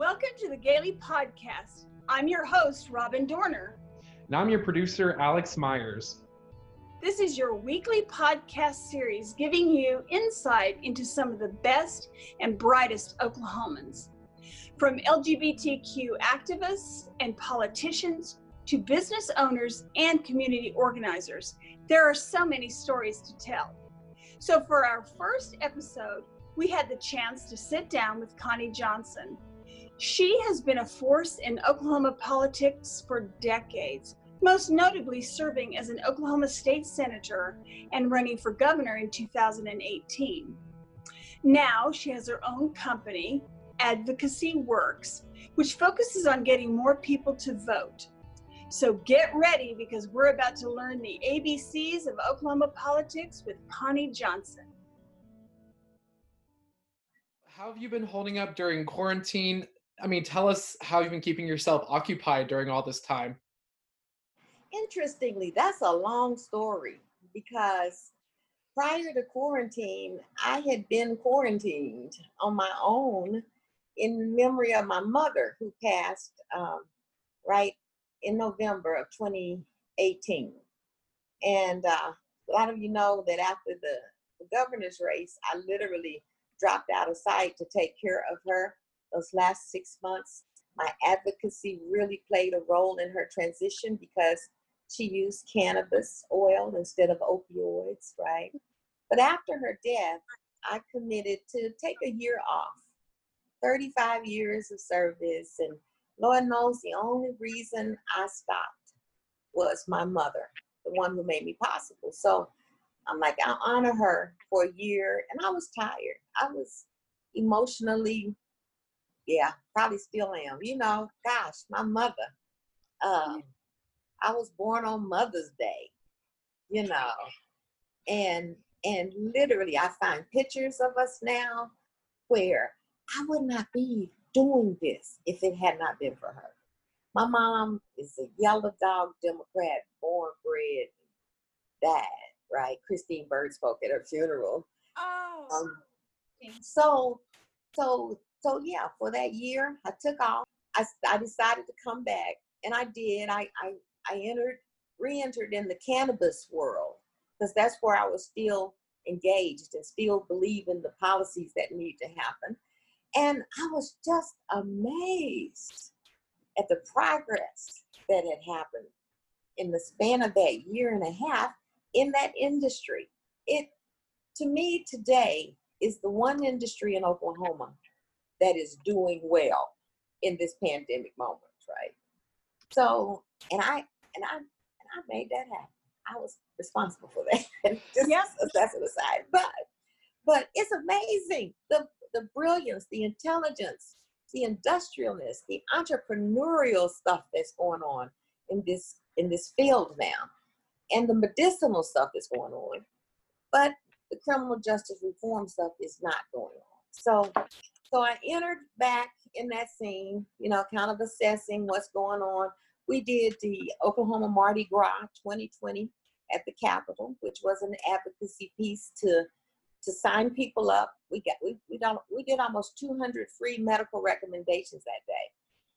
Welcome to the Gayly Podcast. I'm your host, Robin Dorner. And I'm your producer, Alex Myers. This is your weekly podcast series giving you insight into some of the best and brightest Oklahomans. From LGBTQ activists and politicians to business owners and community organizers, there are so many stories to tell. So, for our first episode, we had the chance to sit down with Connie Johnson. She has been a force in Oklahoma politics for decades, most notably serving as an Oklahoma state senator and running for governor in 2018. Now she has her own company, Advocacy Works, which focuses on getting more people to vote. So get ready because we're about to learn the ABCs of Oklahoma politics with Connie Johnson. How have you been holding up during quarantine? I mean, tell us how you've been keeping yourself occupied during all this time. Interestingly, that's a long story because prior to quarantine, I had been quarantined on my own in memory of my mother who passed um, right in November of 2018. And uh, a lot of you know that after the, the governor's race, I literally dropped out of sight to take care of her those last six months. My advocacy really played a role in her transition because she used cannabis oil instead of opioids, right? But after her death, I committed to take a year off. 35 years of service, and Lord knows the only reason I stopped was my mother, the one who made me possible. So I'm like, I'll honor her for a year. And I was tired. I was emotionally, yeah, probably still am. You know, gosh, my mother. Um, I was born on Mother's Day, you know, and and literally I find pictures of us now where I would not be doing this if it had not been for her. My mom is a yellow dog Democrat, born bred, died, right? Christine Bird spoke at her funeral. Oh. Um, so, so, so yeah, for that year, I took off. I, I decided to come back, and I did. I, I, I entered, re-entered in the cannabis world because that's where I was still engaged and still believe in the policies that need to happen. And I was just amazed at the progress that had happened in the span of that year and a half in that industry. It, to me, today is the one industry in Oklahoma that is doing well in this pandemic moment, right? So, and I, and I, and I made that happen. I was responsible for that. Just yes. that's an aside, but, but it's amazing the the brilliance, the intelligence, the industrialness, the entrepreneurial stuff that's going on in this in this field now, and the medicinal stuff that's going on. But the criminal justice reform stuff is not going on. So, so I entered back in that scene, you know, kind of assessing what's going on. We did the Oklahoma Mardi Gras 2020 at the Capitol, which was an advocacy piece to to sign people up. We got we we don't we did almost 200 free medical recommendations that day.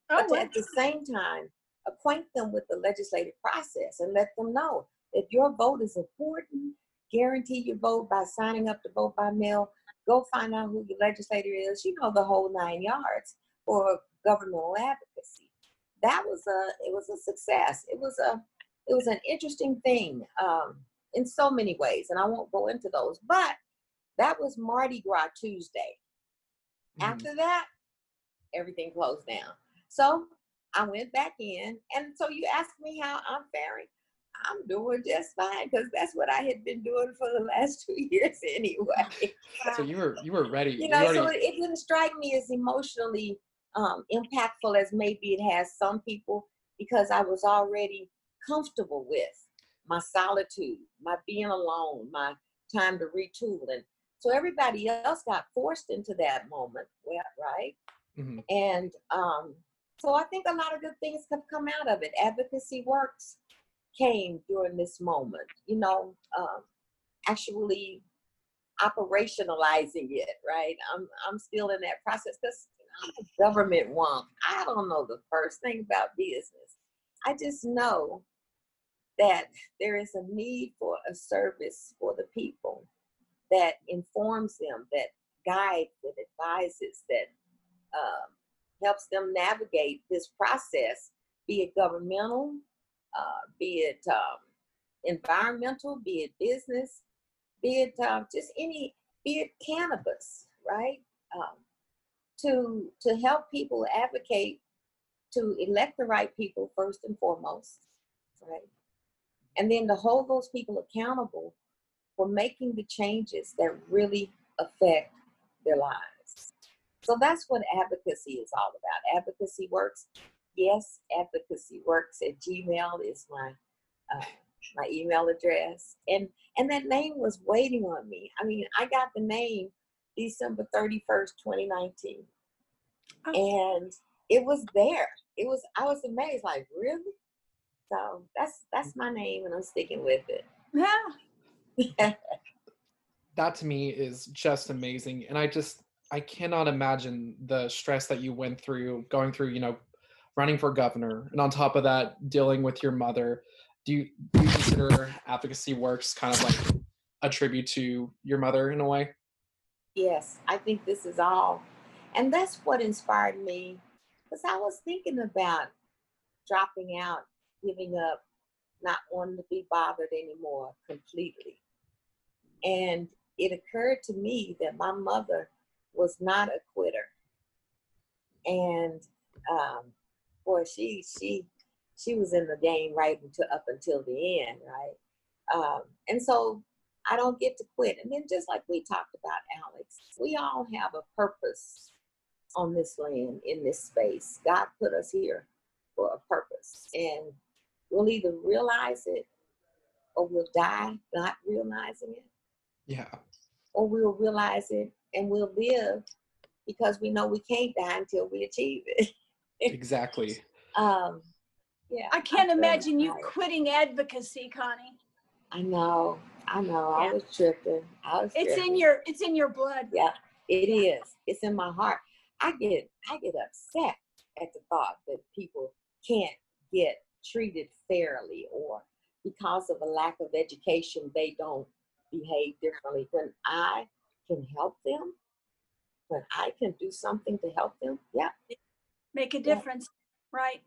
Oh, but at the same time, acquaint them with the legislative process and let them know that your vote is important. Guarantee your vote by signing up to vote by mail. Go find out who your legislator is. You know the whole nine yards for governmental advocacy. That was a it was a success. It was a it was an interesting thing um, in so many ways, and I won't go into those. But that was Mardi Gras Tuesday. Mm-hmm. After that, everything closed down. So I went back in, and so you asked me how I'm faring. I'm doing just fine because that's what I had been doing for the last two years anyway. So you were you were ready. You know, already... so it, didn't strike me as emotionally um, impactful as maybe it has some people because I was already comfortable with my solitude, my being alone, my time to retool, and so everybody else got forced into that moment, right? Mm-hmm. And um, so I think a lot of good things have come out of it. Advocacy works came during this moment, you know, um, actually operationalizing it, right? I'm, I'm still in that process because I'm a government wonk. I don't know the first thing about business. I just know that there is a need for a service for the people that informs them, that guides, that advises, that um, helps them navigate this process, be it governmental, uh, be it um, environmental, be it business, be it um, just any, be it cannabis, right? Um, to to help people advocate to elect the right people first and foremost, right? And then to hold those people accountable for making the changes that really affect their lives. So that's what advocacy is all about. Advocacy works. Yes, advocacy works at Gmail is my uh, my email address, and and that name was waiting on me. I mean, I got the name December thirty first, twenty nineteen, and it was there. It was I was amazed, like really. So that's that's my name, and I'm sticking with it. Yeah. that to me is just amazing and i just i cannot imagine the stress that you went through going through you know running for governor and on top of that dealing with your mother do you, do you consider advocacy works kind of like a tribute to your mother in a way Yes, I think this is all. And that's what inspired me because I was thinking about dropping out, giving up, not wanting to be bothered anymore completely. And it occurred to me that my mother was not a quitter. And um, boy, she she she was in the game right until up until the end, right? Um, and so I don't get to quit. And then just like we talked about, Alex, we all have a purpose on this land, in this space. God put us here for a purpose. And we'll either realize it or we'll die not realizing it, yeah or we'll realize it and we'll live because we know we can't die until we achieve it. exactly um, yeah. I can't I'm imagine you excited. quitting advocacy, Connie. I know. I know. Yeah. I was tripping. I was It's in your it's in your blood. Yeah, it is. It's in my heart. I get I get upset at the thought that people can't get treated fairly or because of a lack of education they don't behave differently. When I can help them, when I can do something to help them, yeah, Make a Yeah. difference. Right.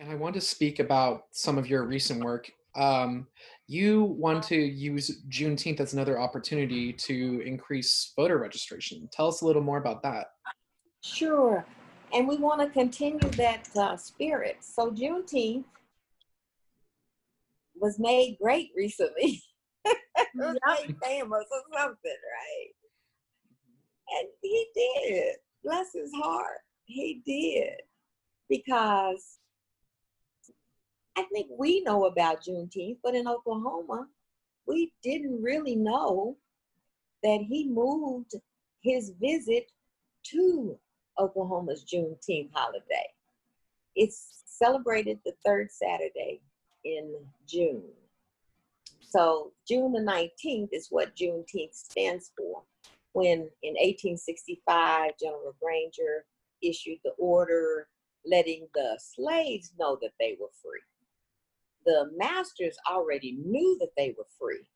and i want to speak about some of your recent work um, you want to use juneteenth as another opportunity to increase voter registration tell us a little more about that sure. And we want to continue that uh, spirit. So Juneteenth was made great recently. it was Yep. made famous or something, right? And he did. Bless his heart. He did. Because I think we know about Juneteenth, but in Oklahoma, we didn't really know that he moved his visit to Oklahoma's Juneteenth holiday. It's celebrated the third Saturday in June. So June the 19th is what Juneteenth stands for. When in 1865, General Granger issued the order letting the slaves know that they were free. The masters already knew that they were free,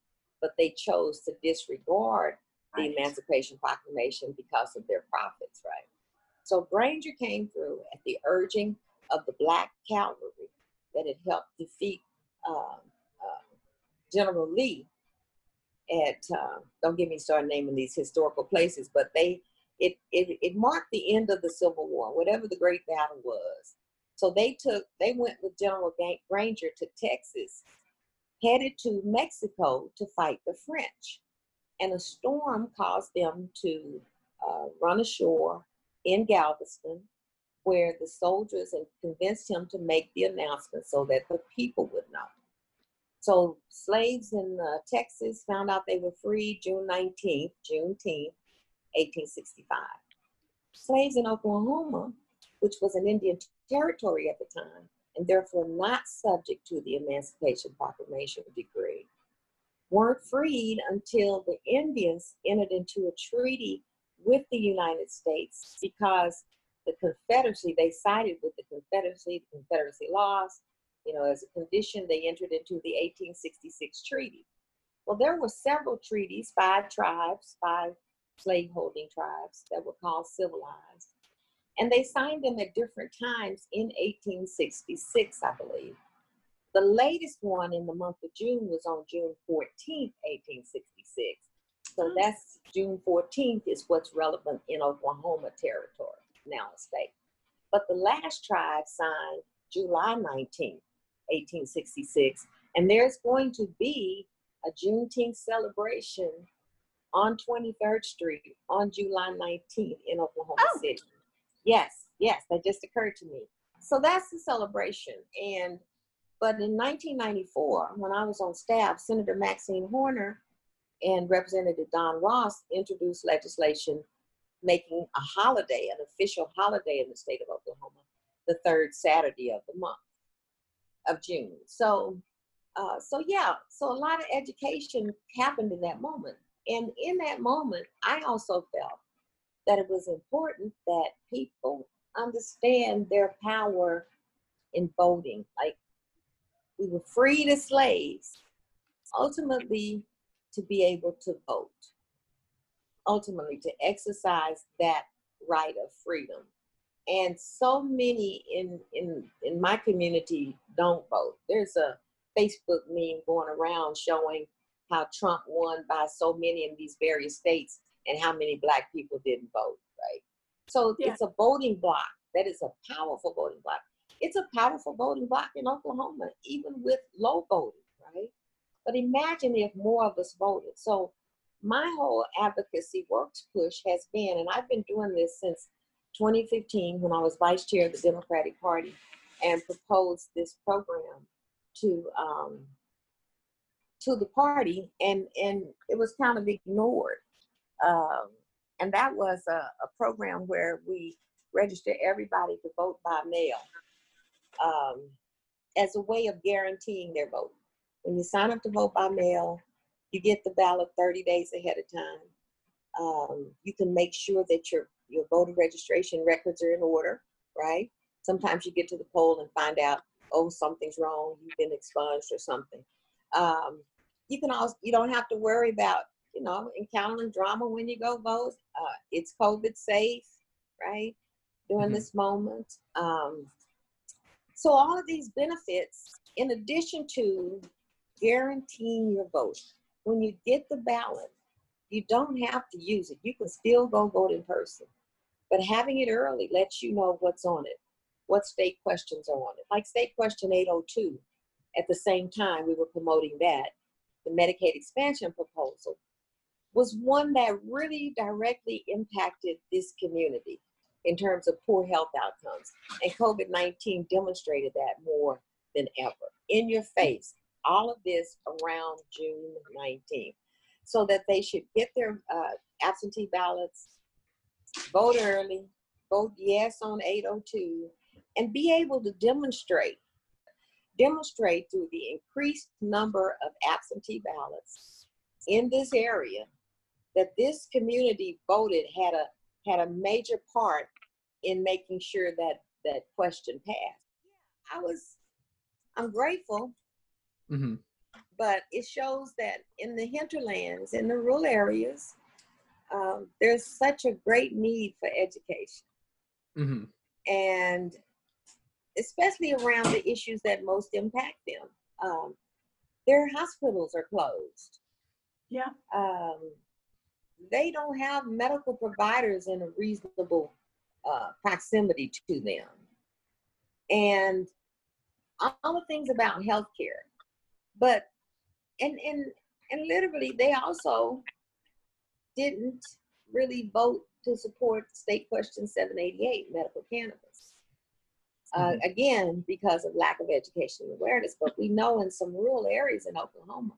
but they chose to disregard the Right. Emancipation Proclamation because of their profits, right? So Granger came through at the urging of the Black Cavalry that had helped defeat um, uh, General Lee at, uh, don't get me started naming these historical places, but they, it, it, it marked the end of the Civil War, whatever the great battle was. So they took, they went with General Granger to Texas, headed to Mexico to fight the French and a storm caused them to uh, run ashore in Galveston, where the soldiers convinced him to make the announcement so that the people would know. So slaves in uh, Texas found out they were free June 19th, Juneteenth, 1865. Slaves in Oklahoma, which was an Indian territory at the time, and therefore not subject to the Emancipation Proclamation decree, weren't freed until the Indians entered into a treaty with the United States because the Confederacy, they sided with the Confederacy, the Confederacy lost. You know, as a condition, they entered into the 1866 treaty. Well, there were several treaties, five tribes, five slaveholding tribes that were called civilized. And they signed them at different times in 1866, I believe. The latest one in the month of June was on June 14th, 1866. So hmm. that's June 14th is what's relevant in Oklahoma territory, now a state. But the last tribe signed July 19th, 1866, and there's going to be a Juneteenth celebration on 23rd Street on July 19th in Oklahoma oh. City. Yes, yes, that just occurred to me. So that's the celebration. And but in 1994, when I was on staff, Senator Maxine Horner and Representative Don Ross introduced legislation making a holiday, an official holiday in the state of Oklahoma, the third Saturday of the month of June. So, uh, so yeah, so a lot of education happened in that moment. And in that moment, I also felt that it was important that people understand their power in voting. Like we were freed as slaves, ultimately to be able to vote, ultimately to exercise that right of freedom. And so many in in in my community don't vote. There's a Facebook meme going around showing how Trump won by so many in these various states and how many black people didn't vote, right? So yeah. it's a voting block. That is a powerful voting block. It's a powerful voting block in Oklahoma, even with low voting, right? But imagine if more of us voted. So my whole advocacy works push has been, and I've been doing this since 2015 when I was vice chair of the Democratic Party and proposed this program to um, to the party, and and it was kind of ignored. Um, and that was a, a, program where we registered everybody to vote by mail um, as a way of guaranteeing their vote. When you sign up to vote by mail, you get the ballot 30 days ahead of time. Um, you can make sure that your your voter registration records are in order, right? Sometimes you get to the poll and find out, oh, something's wrong, you've been expunged or something. Um, you can also you don't have to worry about you know encountering drama when you go vote. Uh, it's COVID safe, right? During mm-hmm. this moment. Um, so all of these benefits, in addition to guaranteeing your vote, when you get the ballot, you don't have to use it. You can still go vote in person. But having it early lets you know what's on it, what state questions are on it. Like state question 802, at the same time we were promoting that the Medicaid expansion proposal, was one that really directly impacted this community in terms of poor health outcomes. And COVID 19 demonstrated that more than ever. In your face, all of this around June 19th, so that they should get their uh, absentee ballots, vote early, vote yes on 802, and be able to demonstrate demonstrate through the increased number of absentee ballots in this area that this community voted had a had a major part in making sure that that question passed. I was I'm grateful, mm-hmm. but it shows that in the hinterlands, in the rural areas, um, there's such a great need for education. Mm-hmm. And especially around the issues that most impact them. Um, their hospitals are closed. Yeah. Um, they don't have medical providers in a reasonable uh, proximity to them. And all the things about healthcare. But, and, and, and literally, they also didn't really vote to support State Question 788, medical cannabis. Uh, mm-hmm. again, because of lack of education and awareness. But we know in some rural areas in Oklahoma,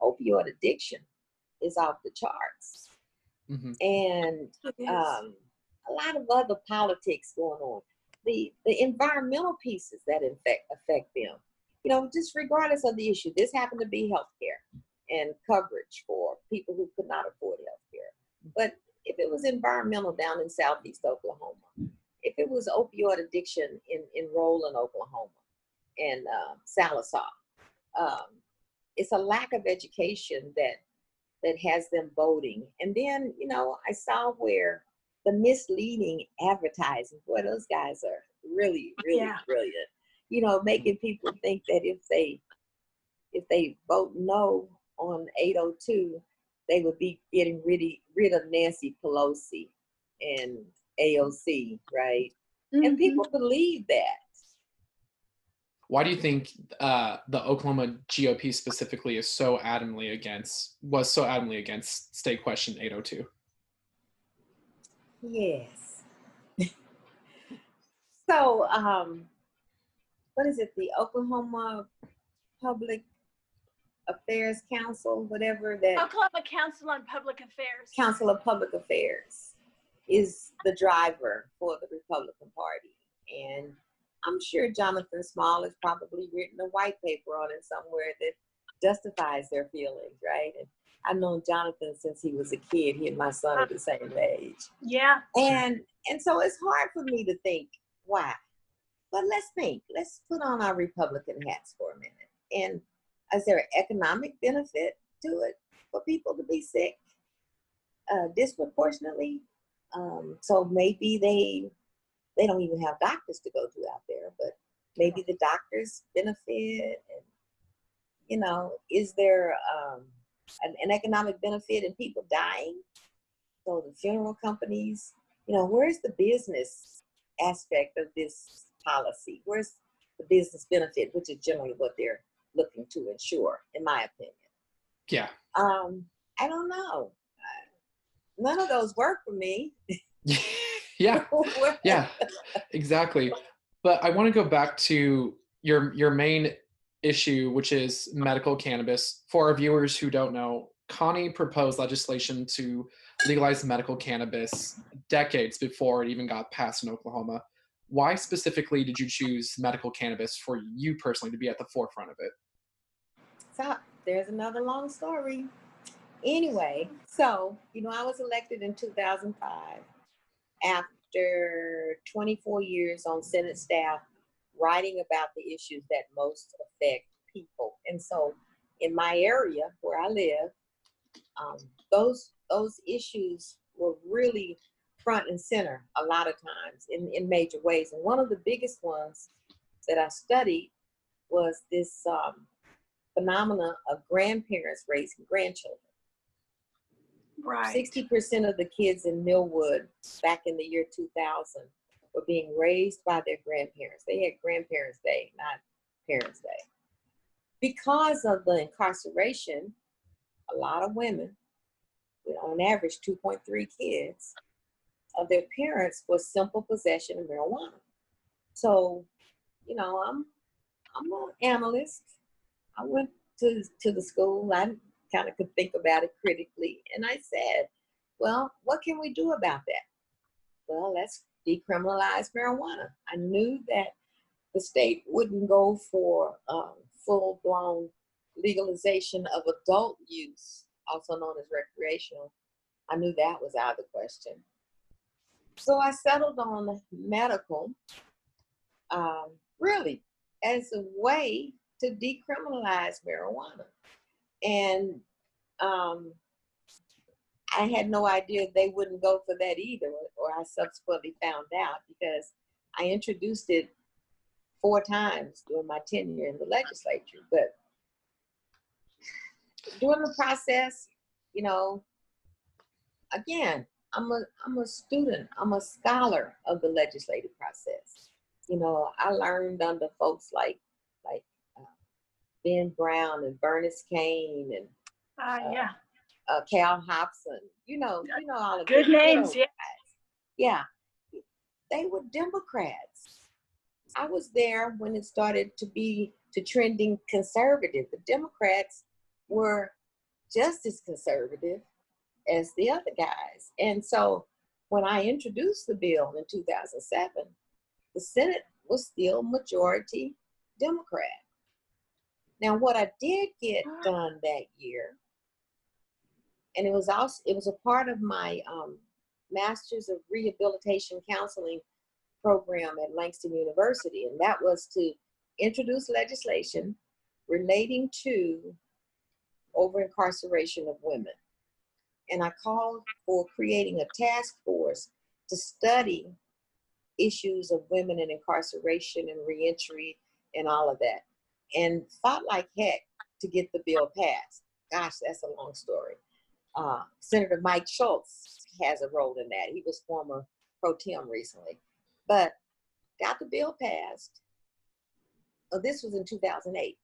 opioid addiction is off the charts. Mm-hmm. And um, a lot of other politics going on. The, the environmental pieces that affect, affect them. You know, just regardless of the issue, this happened to be healthcare and coverage for people who could not afford healthcare. But if it was environmental down in southeast Oklahoma, if it was opioid addiction in, in Roland, Oklahoma, and uh, um, it's a lack of education that that has them voting. And then, you know, I saw where the misleading advertising, boy, those guys are really, really yeah. brilliant. You know, making people think that if they if they vote no on 802, they would be getting rid, rid of Nancy Pelosi and AOC, right? Mm-hmm. And people believe that. Why do you think uh, the Oklahoma GOP specifically is so adamantly against, was so adamantly against state question 802? Yes. so, um, what is it? The Oklahoma Public Affairs Council, whatever that. Oklahoma Council on Public Affairs. Council of Public Affairs is the driver for the Republican Party. And I'm sure Jonathan Small has probably written a white paper on it somewhere that justifies their feelings, right? And I've known Jonathan since he was a kid. He and my son are the same age. Yeah. And and so it's hard for me to think why. But let's think. Let's put on our Republican hats for a minute. And is there an economic benefit to it for people to be sick uh, disproportionately? Um, so maybe they they don't even have doctors to go to out there, but maybe the doctors benefit. And you know, is there um, an, an economic benefit in people dying? So the funeral companies, you know, where's the business aspect of this policy? Where's the business benefit, which is generally what they're looking to ensure, in my opinion. Yeah. Um, I don't know. None of those work for me. yeah. yeah. Exactly. But I want to go back to your your main issue, which is medical cannabis. For our viewers who don't know, Connie proposed legislation to legalize medical cannabis decades before it even got passed in Oklahoma why specifically did you choose medical cannabis for you personally to be at the forefront of it? So there's another long story. Anyway, so, you know, I was elected in 2005 after 24 years on Senate staff writing about the issues that most affect people. And so in my area where I live, um, those those issues were really front and center a lot of times in, in major ways. And one of the biggest ones that I studied was this um, phenomena of grandparents raising grandchildren. Right. 60% of the kids in Millwood back in the year 2000 were being raised by their grandparents. They had Grandparents' Day, not Parents' Day. Because of the incarceration, a lot of women, on average 2.3 kids, of their parents for simple possession of marijuana. So, you know, I'm I'm an analyst. I went to to the school. I kind of could think about it critically, and I said, "Well, what can we do about that?" Well, let's decriminalize marijuana. I knew that the state wouldn't go for um, full blown legalization of adult use, also known as recreational. I knew that was out of the question. So I settled on medical, um, really, as a way to decriminalize marijuana. And um, I had no idea they wouldn't go for that either, or I subsequently found out because I introduced it four times during my tenure in the legislature. But during the process, you know, again, I'm a I'm a student. I'm a scholar of the legislative process. You know, I learned under folks like Ben Brown and Bernice Kane and uh, uh, yeah, uh, Cal Hobson. You know, you know all of good them, names. You know, yeah, yeah. They were Democrats. I was there when it started to be to trending conservative. The Democrats were just as conservative as the other guys. And so when I introduced the bill in 2007, the Senate was still majority Democrat. Now, what I did get done that year, and it was also it was a part of my um, Masters of Rehabilitation Counseling program at Langston University, and that was to introduce legislation relating to over incarceration of women. And I called for creating a task force to study issues of women in incarceration and reentry and all of that, and fought like heck to get the bill passed. Gosh, that's a long story. Uh, Senator Mike Schulz has a role in that. He was former pro tem recently, but got the bill passed. Oh, this was in 2008.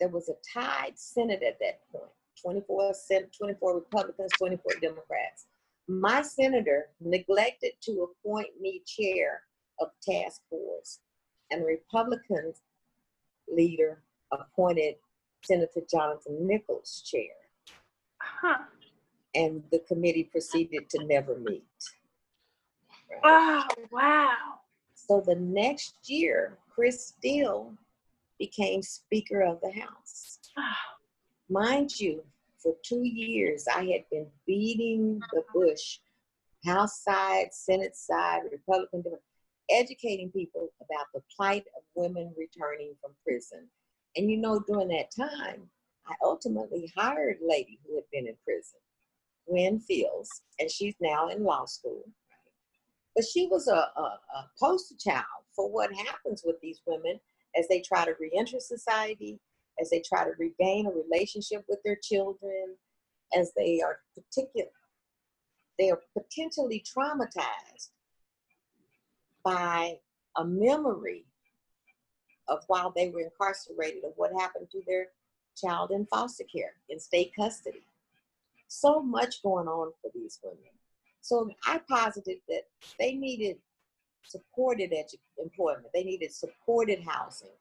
There was a tied Senate at that point 24, 24 Republicans, 24 Democrats. My senator neglected to appoint me chair of task force, and the Republican leader appointed Senator Jonathan Nichols chair. Huh. And the committee proceeded to never meet. Right? Oh, wow. So the next year, Kris Steele became Speaker of the House. Mind you, for two years, I had been beating the bush, House side, Senate side, Republican, educating people about the plight of women returning from prison. And you know, during that time, I ultimately hired a lady who had been in prison, Gwen Fields, and she's now in law school. But she was a, a, a poster child for what happens with these women as they try to reenter society, as they try to regain a relationship with their children, as they are particular, they are potentially traumatized by a memory of while they were incarcerated of what happened to their child in foster care in state custody. So much going on for these women. So I posited that they needed supported edu- employment, they needed supported housing,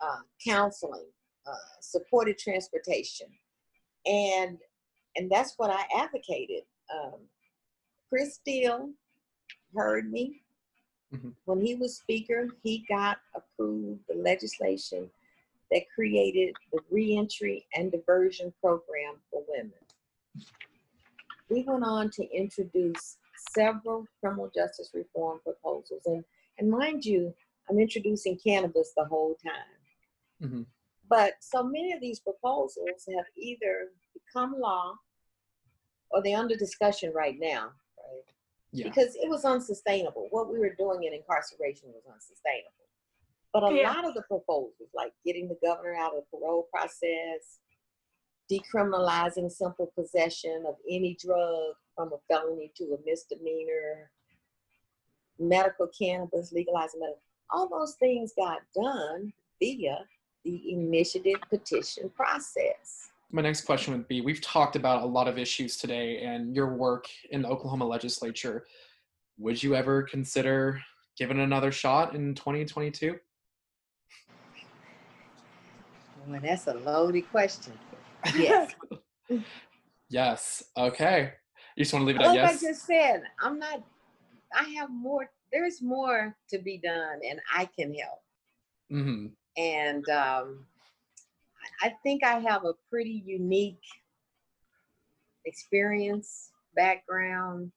uh, counseling, uh, supported transportation, and and that's what I advocated. Um, Kris Steele heard me. Mm-hmm. When he was speaker, he got approved the legislation that created the reentry and diversion program for women. We went on to introduce several criminal justice reform proposals. And, and mind you, I'm introducing cannabis the whole time. Mm-hmm. But so many of these proposals have either become law or they're under discussion right now, right? Yeah. Because it was unsustainable. What we were doing in incarceration was unsustainable. But a yeah. lot of the proposals, like getting the governor out of the parole process, decriminalizing simple possession of any drug from a felony to a misdemeanor, medical cannabis, legalizing medical, all those things got done via the initiative petition process. My next question would be We've talked about a lot of issues today and your work in the Oklahoma legislature. Would you ever consider giving another shot in 2022? Well, that's a loaded question. Yes. yes. Okay. You just want to leave it at yes? Like I just said, I'm not, I have more, there's more to be done and I can help. Mm-hmm. And um, I think I have a pretty unique experience, background,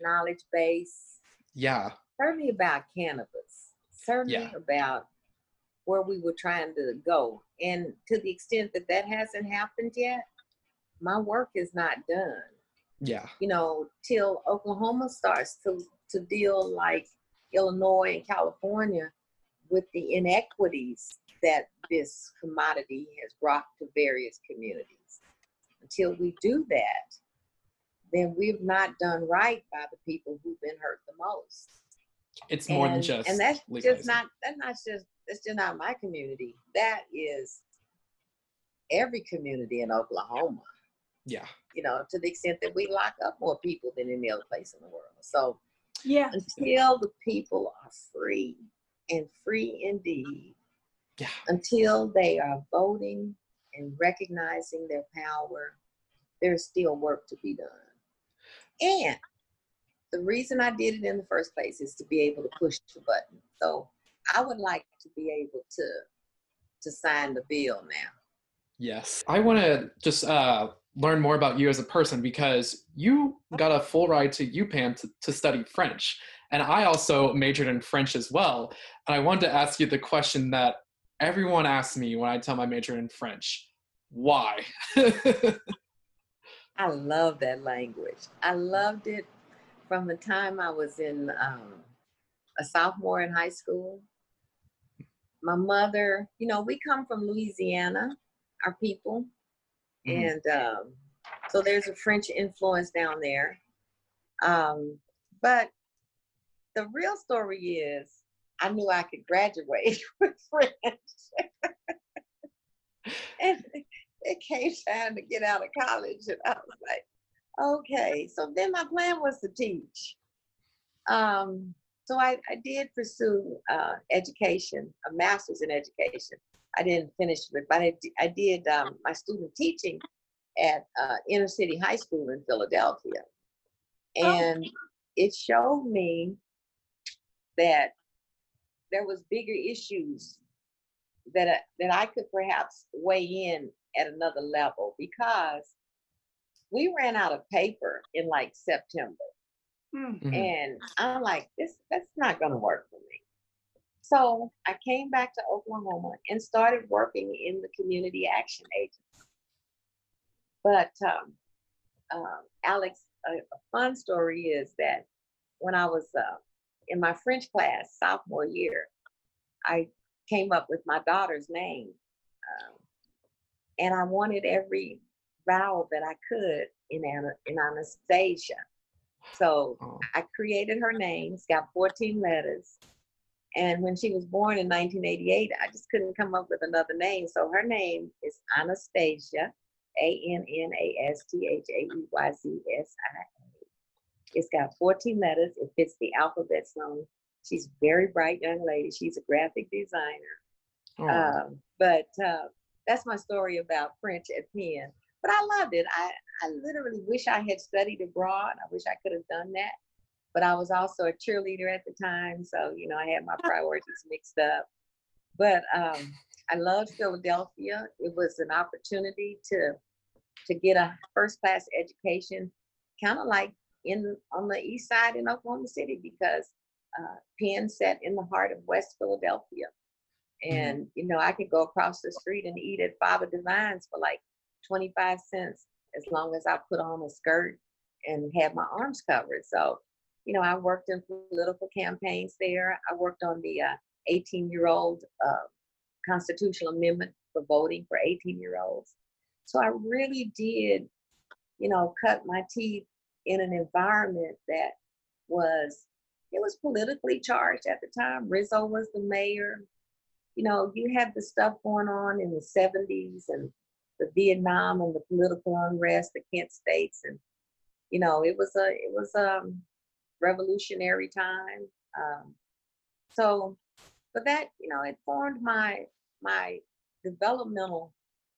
knowledge base. Yeah. Certainly about cannabis, certainly yeah. about where we were trying to go. And to the extent that that hasn't happened yet, my work is not done. Yeah. You know, till Oklahoma starts to to deal like Illinois and California with the inequities that this commodity has brought to various communities. Until we do that, then we've not done right by the people who've been hurt the most. It's more and, than just and that's legalizing. just not that's not just that's just not my community. That is every community in Oklahoma. Yeah. You know, to the extent that we lock up more people than any other place in the world. So yeah. Until the people are free and free indeed. Yeah. Until they are voting and recognizing their power, there's still work to be done. And the reason I did it in the first place is to be able to push the button. So I would like to be able to to sign the bill now. Yes. I want to just uh learn more about you as a person because you got a full ride to UPenn to, to study French. And I also majored in French as well. And I wanted to ask you the question that everyone asks me when I tell my major in French why? I love that language. I loved it from the time I was in um, a sophomore in high school. My mother, you know, we come from Louisiana, our people, mm-hmm. and um, so there's a French influence down there. Um, but the real story is I knew I could graduate with French. and it came time to get out of college, and I was like, okay. So then my plan was to teach. Um, so I, I did pursue uh, education, a master's in education. I didn't finish it, but I, I did um, my student teaching at uh, inner city high school in Philadelphia. Oh. And oh. it showed me that there was bigger issues that I, that I could perhaps weigh in at another level because we ran out of paper in like September. Hmm. Mm-hmm. And I'm like, this that's not gonna work for me. So I came back to Oklahoma and started working in the community action agency. But um, um, Alex, a, a, fun story is that when I was uh, in my French class sophomore year, I came up with my daughter's name. Um, and I wanted every vowel that I could in, in Anastasia. So oh. I created her name. It's got 14 letters. And when she was born in 1988, I just couldn't come up with another name. So her name is Anastasia, A N N A S T H A E Y Z S I. It's got 14 letters. It fits the alphabet song. She's a very bright young lady. She's a graphic designer. Oh. Um, but uh, that's my story about French at Penn. But I loved it. I, I literally wish I had studied abroad. I wish I could have done that. But I was also a cheerleader at the time. So, you know, I had my priorities mixed up. But um, I loved Philadelphia. It was an opportunity to to get a first class education, kind of like in on the east side in Oklahoma City, because uh, Penn sat in the heart of West Philadelphia. Mm-hmm. And, mm-hmm. you know, I could go across the street and eat at Father Divine's for like 25 cents as long as I put on a skirt and had my arms covered. So, you know, I worked in political campaigns there. I worked on the 18 uh, year old uh, constitutional amendment for voting for 18 year olds. So I really did, you know, cut my teeth in an environment that was, it was politically charged at the time. Rizzo was the mayor you know, you had the stuff going on in the 70s and the Vietnam and the political unrest, the Kent states, and you know, it was a it was a um, revolutionary time. Um, so, but that you know, it formed my my developmental.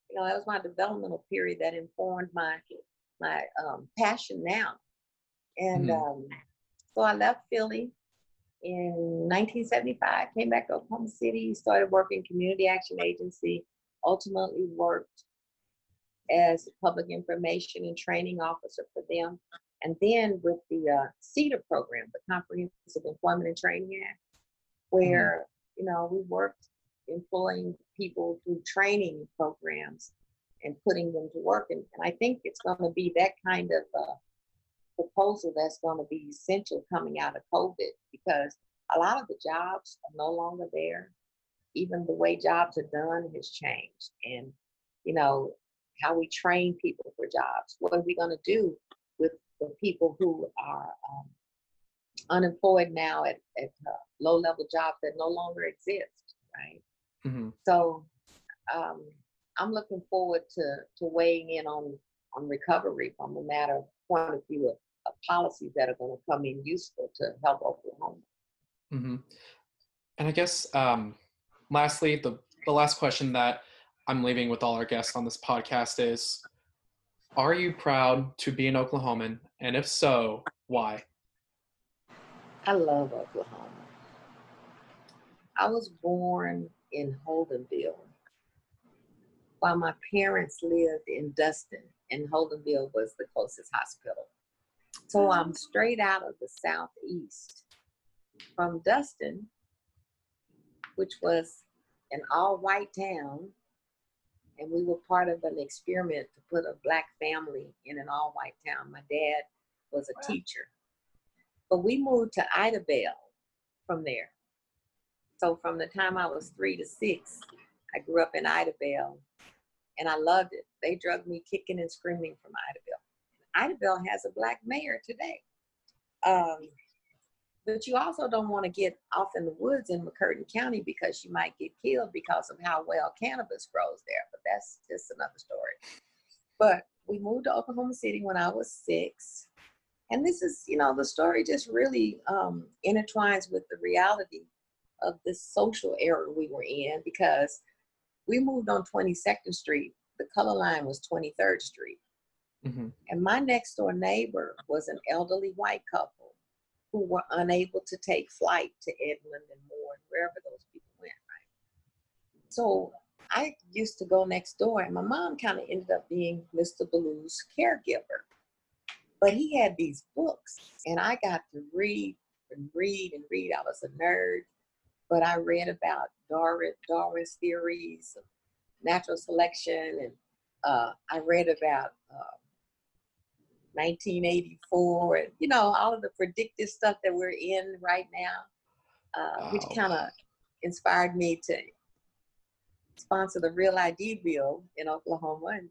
You know, that was my developmental period that informed my my um, passion now. And mm-hmm. um, so I left Philly in 1975, came back to Oklahoma City, started working community action agency, ultimately worked as public information and training officer for them. And then with the uh, CETA program, the Comprehensive Employment and Training Act, where, mm-hmm. you know, we worked employing people through training programs and putting them to work. And, and I think it's going to be that kind of uh, proposal that's going to be essential coming out of COVID because a lot of the jobs are no longer there. Even the way jobs are done has changed. And, you know, how we train people for jobs. What are we going to do with the people who are um, unemployed now at, at uh, low level jobs that no longer exist, right? Mm-hmm. So um, I'm looking forward to, to weighing in on, on recovery from a matter point of view of policies that are going to come in useful to help Oklahoma. Mm-hmm. And I guess, um, lastly, the, the last question that I'm leaving with all our guests on this podcast is Are you proud to be an Oklahoman? And if so, why? I love Oklahoma. I was born in Holdenville while my parents lived in Dustin, and Holdenville was the closest hospital. So mm. I'm straight out of the southeast from Dustin, which was an all-white town, and we were part of an experiment to put a black family in an all-white town. My dad was a Wow. teacher, but we moved to Idabel from there. So from the time I was three to six, I grew up in Idabel, and I loved it. They drug me kicking and screaming from Idabel. Idabel has a black mayor today. Um, but you also don't want to get off in the woods in McCurtain County because you might get killed because of how well cannabis grows there. But that's just another story. But we moved to Oklahoma City when I was six. And this is, you know, the story just really um, intertwines with the reality of this social era we were in because we moved on 22nd Street. The color line was 23rd Street. hmm And my next door neighbor was an elderly white couple who were unable to take flight to Edmond and Moore and wherever those people went, right? So I used to go next door, and my mom kind of ended up being Mr. Blue's caregiver. But he had these books, and I got to read and read and read. I was a nerd, but I read about Darwin, Darwin's theories of natural selection, and uh, I read about uh, 1984, and you know all of the predictive stuff that we're in right now, uh, which kind of inspired me to sponsor the Real ID bill in Oklahoma. And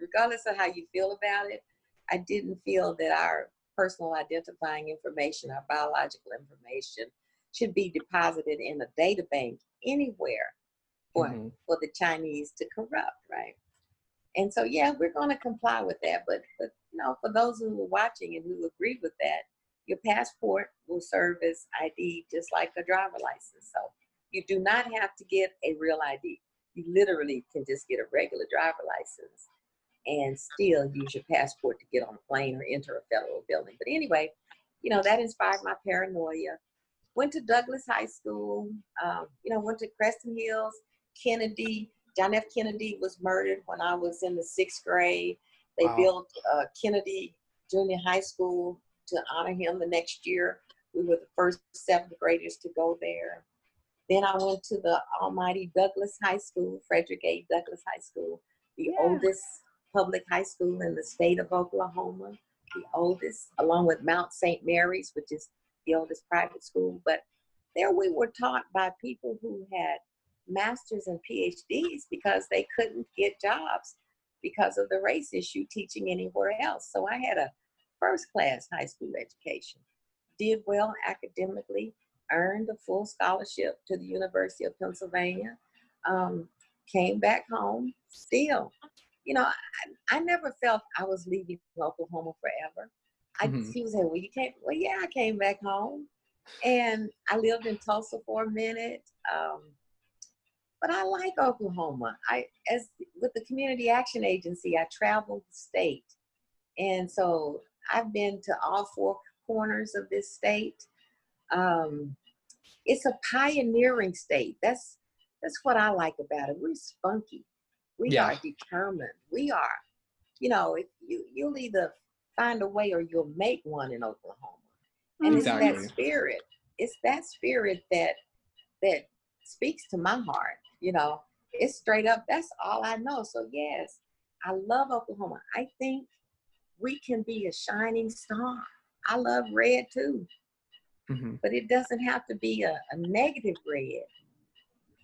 regardless of how you feel about it, I didn't feel that our personal identifying information, our biological information, should be deposited in a data bank anywhere for Mhm. for the Chinese to corrupt, right? And so, yeah, we're going to comply with that. But, but you know, for those who are watching and who agree with that, your passport will serve as ID just like a driver license. So you do not have to get a real ID. You literally can just get a regular driver license and still use your passport to get on a plane or enter a federal building. But anyway, you know, that inspired my paranoia. Went to Douglass High School, um, you know, went to Creston Hills, Kennedy. John F. Kennedy was murdered when I was in the sixth grade. They Wow. built uh, Kennedy Junior High School to honor him the next year. We were the first seventh graders to go there. Then I went to the almighty Douglass High School, Frederick A. Douglass High School, the Yeah. oldest public high school in the state of Oklahoma, the oldest, along with Mount St. Mary's, which is the oldest private school. But there we were taught by people who had masters and PhDs because they couldn't get jobs because of the race issue teaching anywhere else. So I had a first class high school education, did well academically, earned a full scholarship to the University of Pennsylvania, um, came back home still. You know, I, I never felt I was leaving Oklahoma forever. I Mhm. people say, "Well, you can't." Well, yeah, I came back home, and I lived in Tulsa for a minute. Um, but I like Oklahoma. I as with the Community Action Agency, I traveled the state, and so I've been to all four corners of this state. Um, it's a pioneering state. That's that's what I like about it. We're spunky. We Yeah. are determined. We are, you know, if you you'll either find a way or you'll make one in Oklahoma. And it's that spirit. It's that spirit that that speaks to my heart. You know, it's straight up. That's all I know. So yes, I love Oklahoma. I think we can be a shining star. I love red too, Mhm. but it doesn't have to be a, a negative red.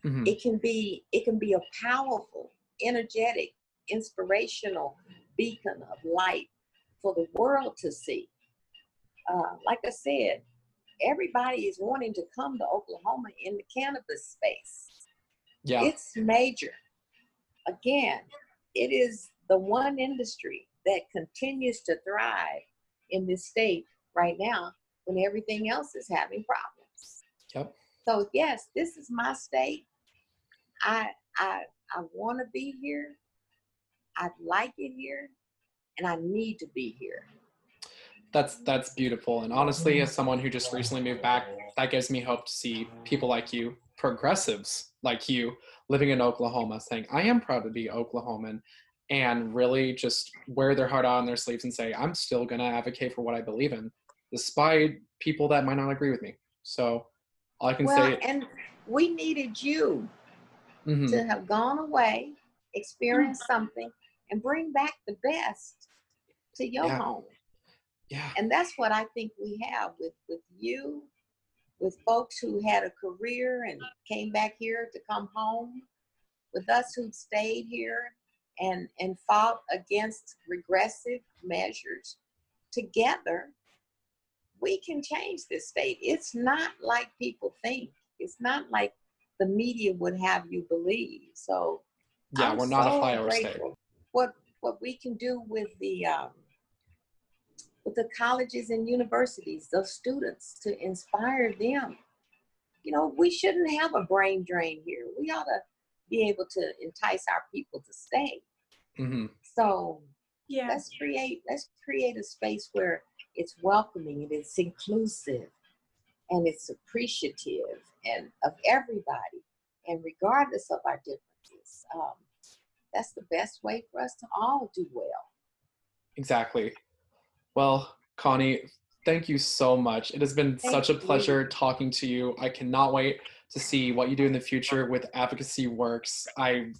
Mhm. It can be it can be a powerful, energetic, inspirational beacon of light for the world to see. Uh, like I said, everybody is wanting to come to Oklahoma in the cannabis space. Yeah. It's major. Again, it is the one industry that continues to thrive in this state right now when everything else is having problems. Yep. So yes, this is my state. I I I want to be here. I like it here, and I need to be here. That's that's beautiful. And honestly, as someone who just recently moved back, that gives me hope to see people like you, progressives like you, living in Oklahoma, saying, "I am proud to be Oklahoman." and really just wear their heart out on their sleeves and say, I'm still going to advocate for what I believe in, despite people that might not agree with me. So all I can well, say. And we needed you Mhm. to have gone away, experience something, and bring back the best to your Yeah. home. Yeah. And that's what I think we have with, with you, with folks who had a career and came back here to come home, with us who stayed here and, and fought against regressive measures. Together, we can change this state. It's not like people think. It's not like the media would have you believe. So Yeah, I'm we're not so a flyover state. What what we can do with the um, with the colleges and universities, those students to inspire them. You know, we shouldn't have a brain drain here. We ought to be able to entice our people to stay. hmm So Yeah. let's create let's create a space where it's welcoming and it's inclusive and it's appreciative and of everybody and regardless of our differences um, that's the best way for us to all do well Exactly. Well, Connie, thank you so much. It has been Thank such a you. pleasure talking to you. I cannot wait to see what you do in the future with Advocacy Works. I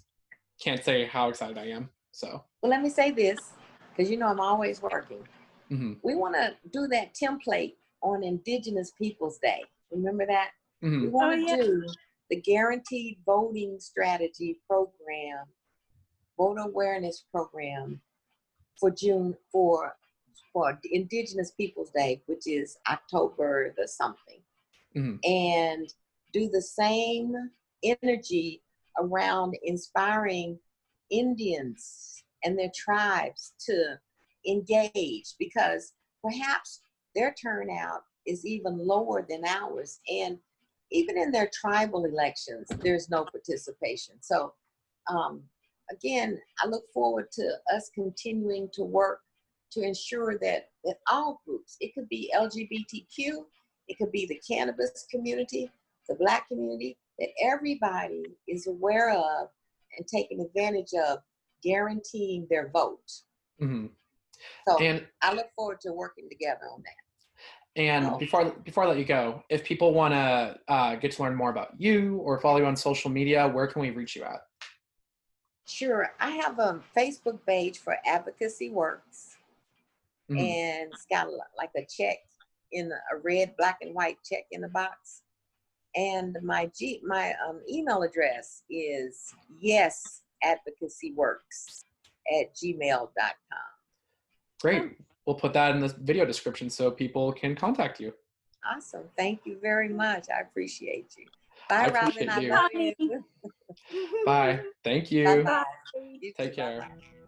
can't say how excited I am. So, well let me say this because you know i'm always working mhm, we want to do that template on indigenous peoples day remember that we mhm, want Oh, to yeah. do the guaranteed voting strategy program, voter awareness program for June for for Indigenous Peoples Day, which is October the something, Mhm. and do the same energy around inspiring Indians and their tribes to engage because perhaps their turnout is even lower than ours. And even in their tribal elections there's no participation. So um, again i look forward to us continuing to work to ensure that that all groups it could be lgbtq it could be the cannabis community the black community that everybody is aware of and taking advantage of guaranteeing their vote mhm. so And i look forward to working together on that and Oh. before before I let you go, if people want to uh, get to learn more about you or follow you on social media, where can we reach you at? Sure. I have a Facebook page for Advocacy Works, Mhm. and it's got like a check in a red, black, and white check in the box. And my G, my um, email address is yes advocacy works at gmail.com. Great. We'll put that in the video description so people can contact you. Awesome. Thank you very much. I appreciate you. Bye, I Robin. appreciate I love Bye. you. Bye. Thank you. Bye-bye. Take care. Bye-bye.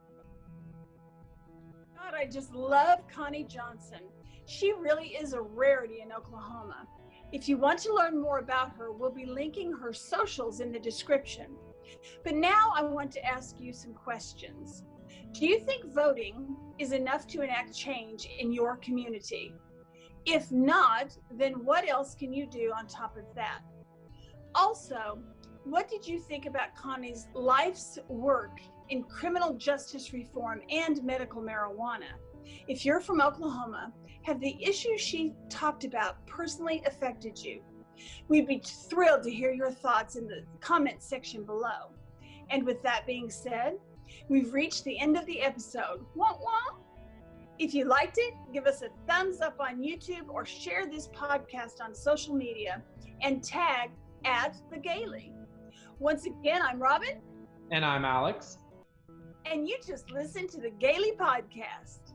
God, I just love Connie Johnson. She really is a rarity in Oklahoma. If you want to learn more about her, we'll be linking her socials in the description. But now I want to ask you some questions. Do you think voting is enough to enact change in your community? If not, then what else can you do on top of that? Also, what did you think about Connie's life's work in criminal justice reform and medical marijuana? If you're from Oklahoma, have the issues she talked about personally affected you? We'd be thrilled to hear your thoughts in the comment section below. And with that being said, we've reached the end of the episode. If you liked it, give us a thumbs up on YouTube or share this podcast on social media and tag at the Gayly. Once again, I'm Robin, And I'm Alex. And you just listened to the Gayly Podcast.